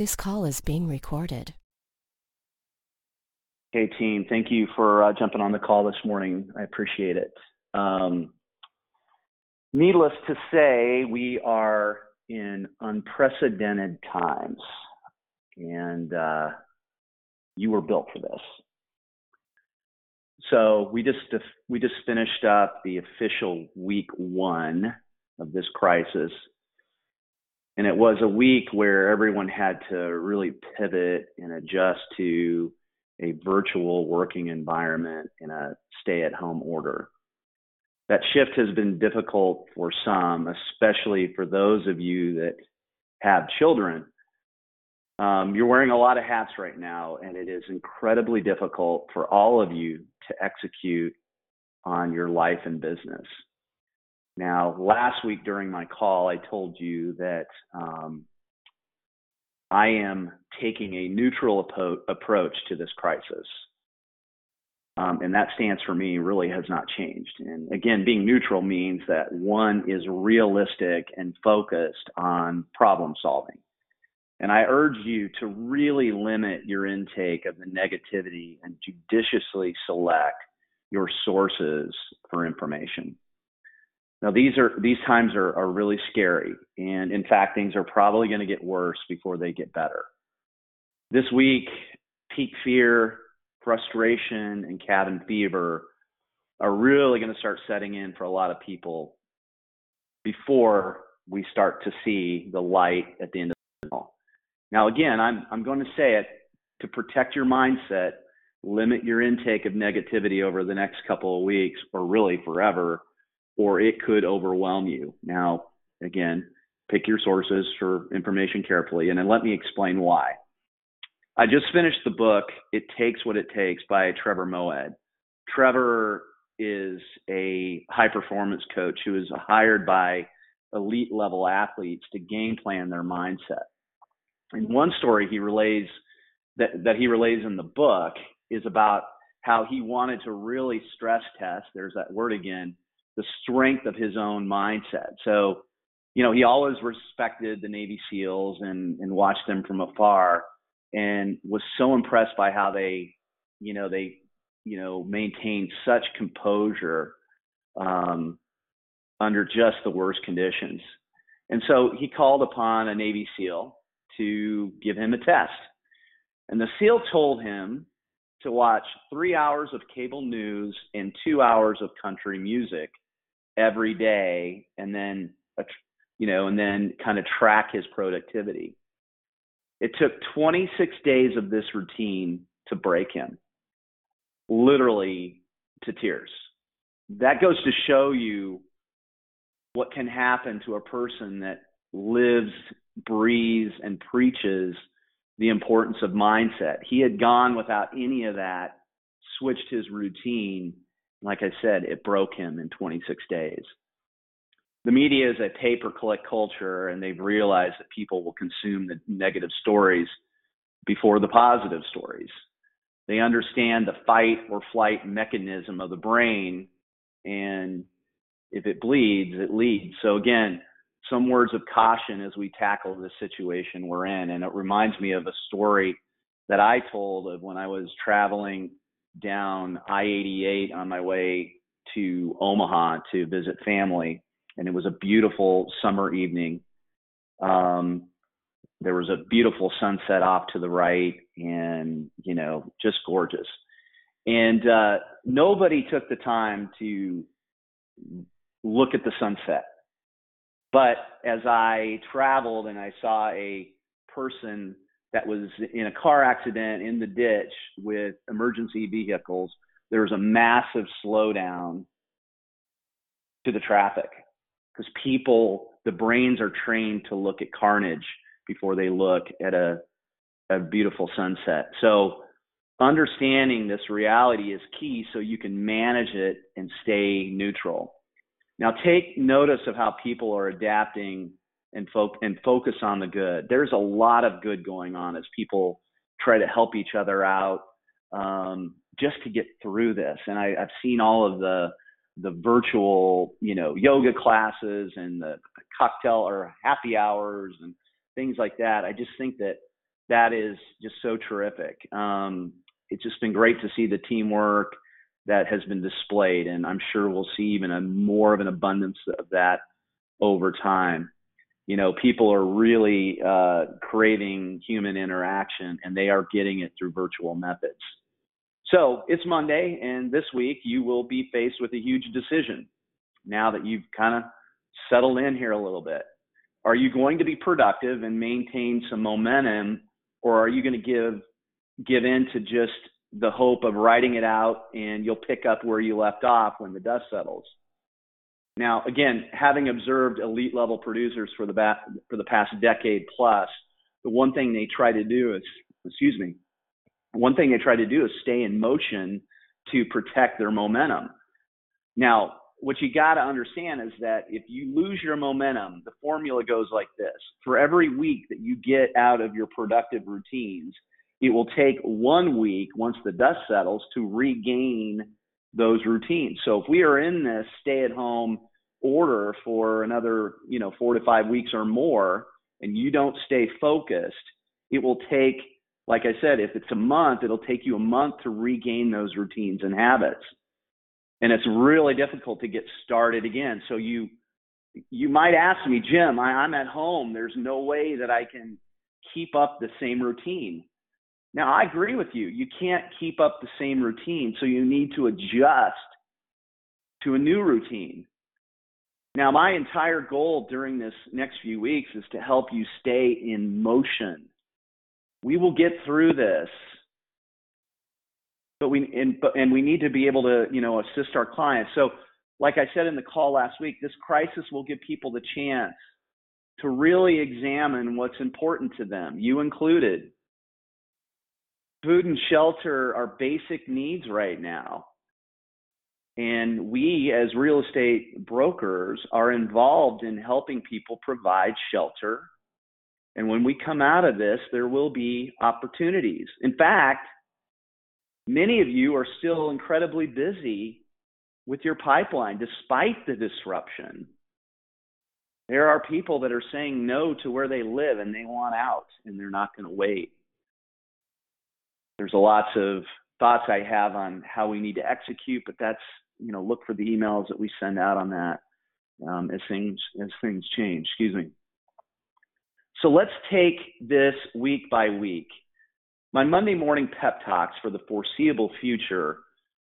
This call is being recorded. Hey, team. Thank you for uh, jumping on the call this morning. I appreciate it. Um, needless to say, we are in unprecedented times, and uh, you were built for this. So we just we just finished up the official week one of this crisis, and it was a week where everyone had to really pivot and adjust to a virtual working environment in a stay-at-home order. That shift has been difficult for some, especially for those of you that have children um, you're wearing a lot of hats right now, and it is incredibly difficult for all of you to execute on your life and business. Now, last week during my call, I told you that um, I am taking a neutral approach to this crisis. Um, and that stance for me really has not changed. And again, being neutral means that one is realistic and focused on problem solving. And I urge you to really limit your intake of the negativity and judiciously select your sources for information. Now these are these times are, are really scary, and in fact, things are probably going to get worse before they get better. This week, peak fear, frustration, and cabin fever are really going to start setting in for a lot of people before we start to see the light at the end of the tunnel. Now, again, I'm, I'm going to say it to protect your mindset, limit your intake of negativity over the next couple of weeks or really forever, or it could overwhelm you. Now, again, pick your sources for information carefully, and then let me explain why. I just finished the book, It Takes What It Takes by Trevor Moawad. Trevor is a high performance coach who is hired by elite level athletes to game plan their mindset and one story he relays that, that he relays in the book is about how he wanted to really stress test, there's that word again, the strength of his own mindset. So, you know, he always respected the Navy SEALs and, and watched them from afar and was so impressed by how they, you know, they, you know, maintained such composure um, under just the worst conditions. And so he called upon a Navy SEAL to give him a test. And the SEAL told him to watch three hours of cable news and two hours of country music every day, and then, you know, and then kind of track his productivity. It took 26 days of this routine to break him, literally to tears. That goes to show you what can happen to a person that lives breathes and preaches the importance of mindset. He had gone without any of that, switched his routine. Like I said, it broke him in 26 days. The media is a pay per click culture, and they've realized that people will consume the negative stories before the positive stories. They understand the fight or flight mechanism of the brain, and if it bleeds, it leads. So, again, some words of caution as we tackle the situation we're in. And it reminds me of a story that I told of when I was traveling down I 88 on my way to Omaha to visit family. And it was a beautiful summer evening. Um, there was a beautiful sunset off to the right and, you know, just gorgeous. And uh, nobody took the time to look at the sunset but as I traveled and I saw a person that was in a car accident in the ditch with emergency vehicles, there was a massive slowdown to the traffic because people, the brains are trained to look at carnage before they look at a, a beautiful sunset. So understanding this reality is key so you can manage it and stay neutral. Now, take notice of how people are adapting and, fo- and focus on the good. There's a lot of good going on as people try to help each other out um, just to get through this. And I, I've seen all of the the virtual, you know, yoga classes and the cocktail or happy hours and things like that. I just think that that is just so terrific. Um, it's just been great to see the teamwork that has been displayed, and I'm sure we'll see even a more of an abundance of that over time. You know, people are really uh, craving human interaction, and they are getting it through virtual methods. So it's Monday, and this week you will be faced with a huge decision. Now that you've kind of settled in here a little bit, are you going to be productive and maintain some momentum, or are you going to give give in to just the hope of writing it out and you'll pick up where you left off when the dust settles. Now, again, having observed elite level producers for the ba- for the past decade plus, the one thing they try to do is, excuse me, one thing they try to do is stay in motion to protect their momentum. Now, what you got to understand is that if you lose your momentum, the formula goes like this. For every week that you get out of your productive routines, it will take one week once the dust settles to regain those routines. So if we are in this stay at home order for another, you know, 4 to 5 weeks or more and you don't stay focused, it will take like I said, if it's a month, it'll take you a month to regain those routines and habits. And it's really difficult to get started again. So you you might ask me, Jim, I, I'm at home. There's no way that I can keep up the same routine. Now, I agree with you. You can't keep up the same routine, so you need to adjust to a new routine. Now, my entire goal during this next few weeks is to help you stay in motion. We will get through this. But we and, and we need to be able to, you know, assist our clients. So, like I said in the call last week, this crisis will give people the chance to really examine what's important to them, you included food and shelter are basic needs right now. And we, as real estate brokers, are involved in helping people provide shelter. And when we come out of this, there will be opportunities. In fact, many of you are still incredibly busy with your pipeline despite the disruption. There are people that are saying no to where they live and they want out and they're not going to wait there's a lots of thoughts I have on how we need to execute, but that's you know look for the emails that we send out on that um, as things as things change. Excuse me. So let's take this week by week. My Monday morning pep talks for the foreseeable future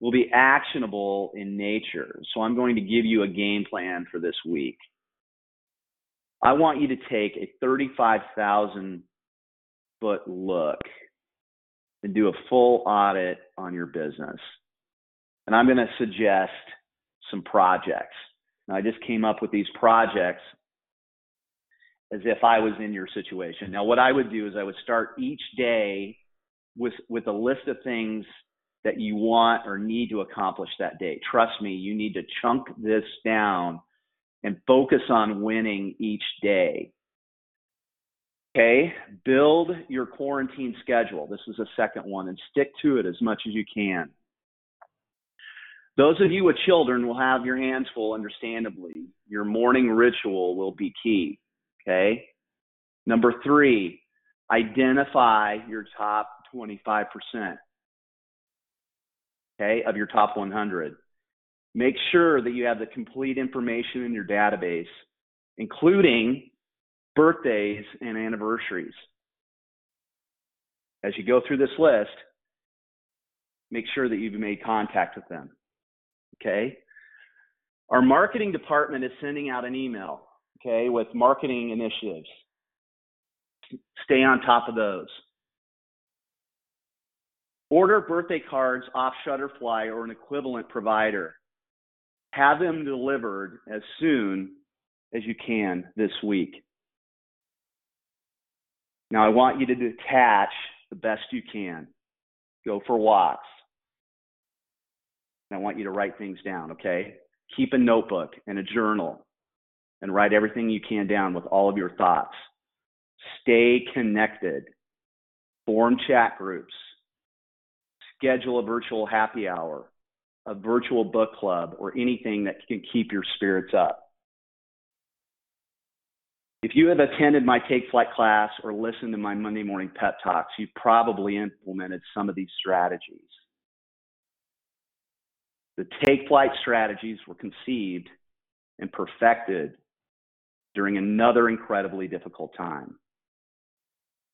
will be actionable in nature. So I'm going to give you a game plan for this week. I want you to take a 35,000 foot look and do a full audit on your business. And I'm going to suggest some projects. Now, I just came up with these projects as if I was in your situation. Now, what I would do is I would start each day with with a list of things that you want or need to accomplish that day. Trust me, you need to chunk this down and focus on winning each day. Okay, build your quarantine schedule. This is a second one and stick to it as much as you can. Those of you with children will have your hands full, understandably. Your morning ritual will be key. Okay. Number three, identify your top 25%. Okay, of your top 100. Make sure that you have the complete information in your database, including birthdays and anniversaries. As you go through this list, make sure that you've made contact with them. Okay? Our marketing department is sending out an email, okay, with marketing initiatives. Stay on top of those. Order birthday cards off Shutterfly or an equivalent provider. Have them delivered as soon as you can this week. Now, I want you to detach the best you can. Go for walks. And I want you to write things down, okay? Keep a notebook and a journal and write everything you can down with all of your thoughts. Stay connected. Form chat groups. Schedule a virtual happy hour, a virtual book club, or anything that can keep your spirits up. If you have attended my Take Flight class or listened to my Monday morning pep talks, you've probably implemented some of these strategies. The Take Flight strategies were conceived and perfected during another incredibly difficult time.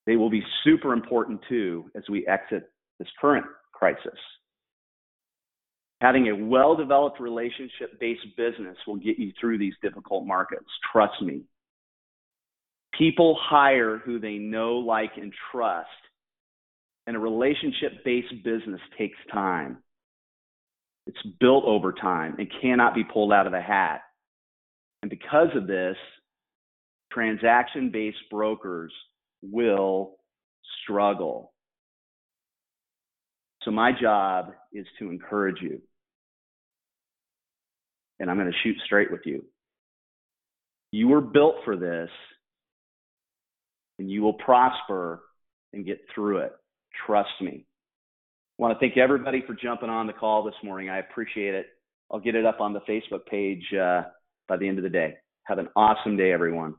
They will be super important too as we exit this current crisis. Having a well developed relationship based business will get you through these difficult markets. Trust me. People hire who they know, like, and trust. And a relationship based business takes time. It's built over time and cannot be pulled out of the hat. And because of this, transaction based brokers will struggle. So, my job is to encourage you. And I'm going to shoot straight with you. You were built for this, and you will prosper and get through it. Trust me. I want to thank everybody for jumping on the call this morning. I appreciate it. I'll get it up on the Facebook page uh, by the end of the day. Have an awesome day, everyone.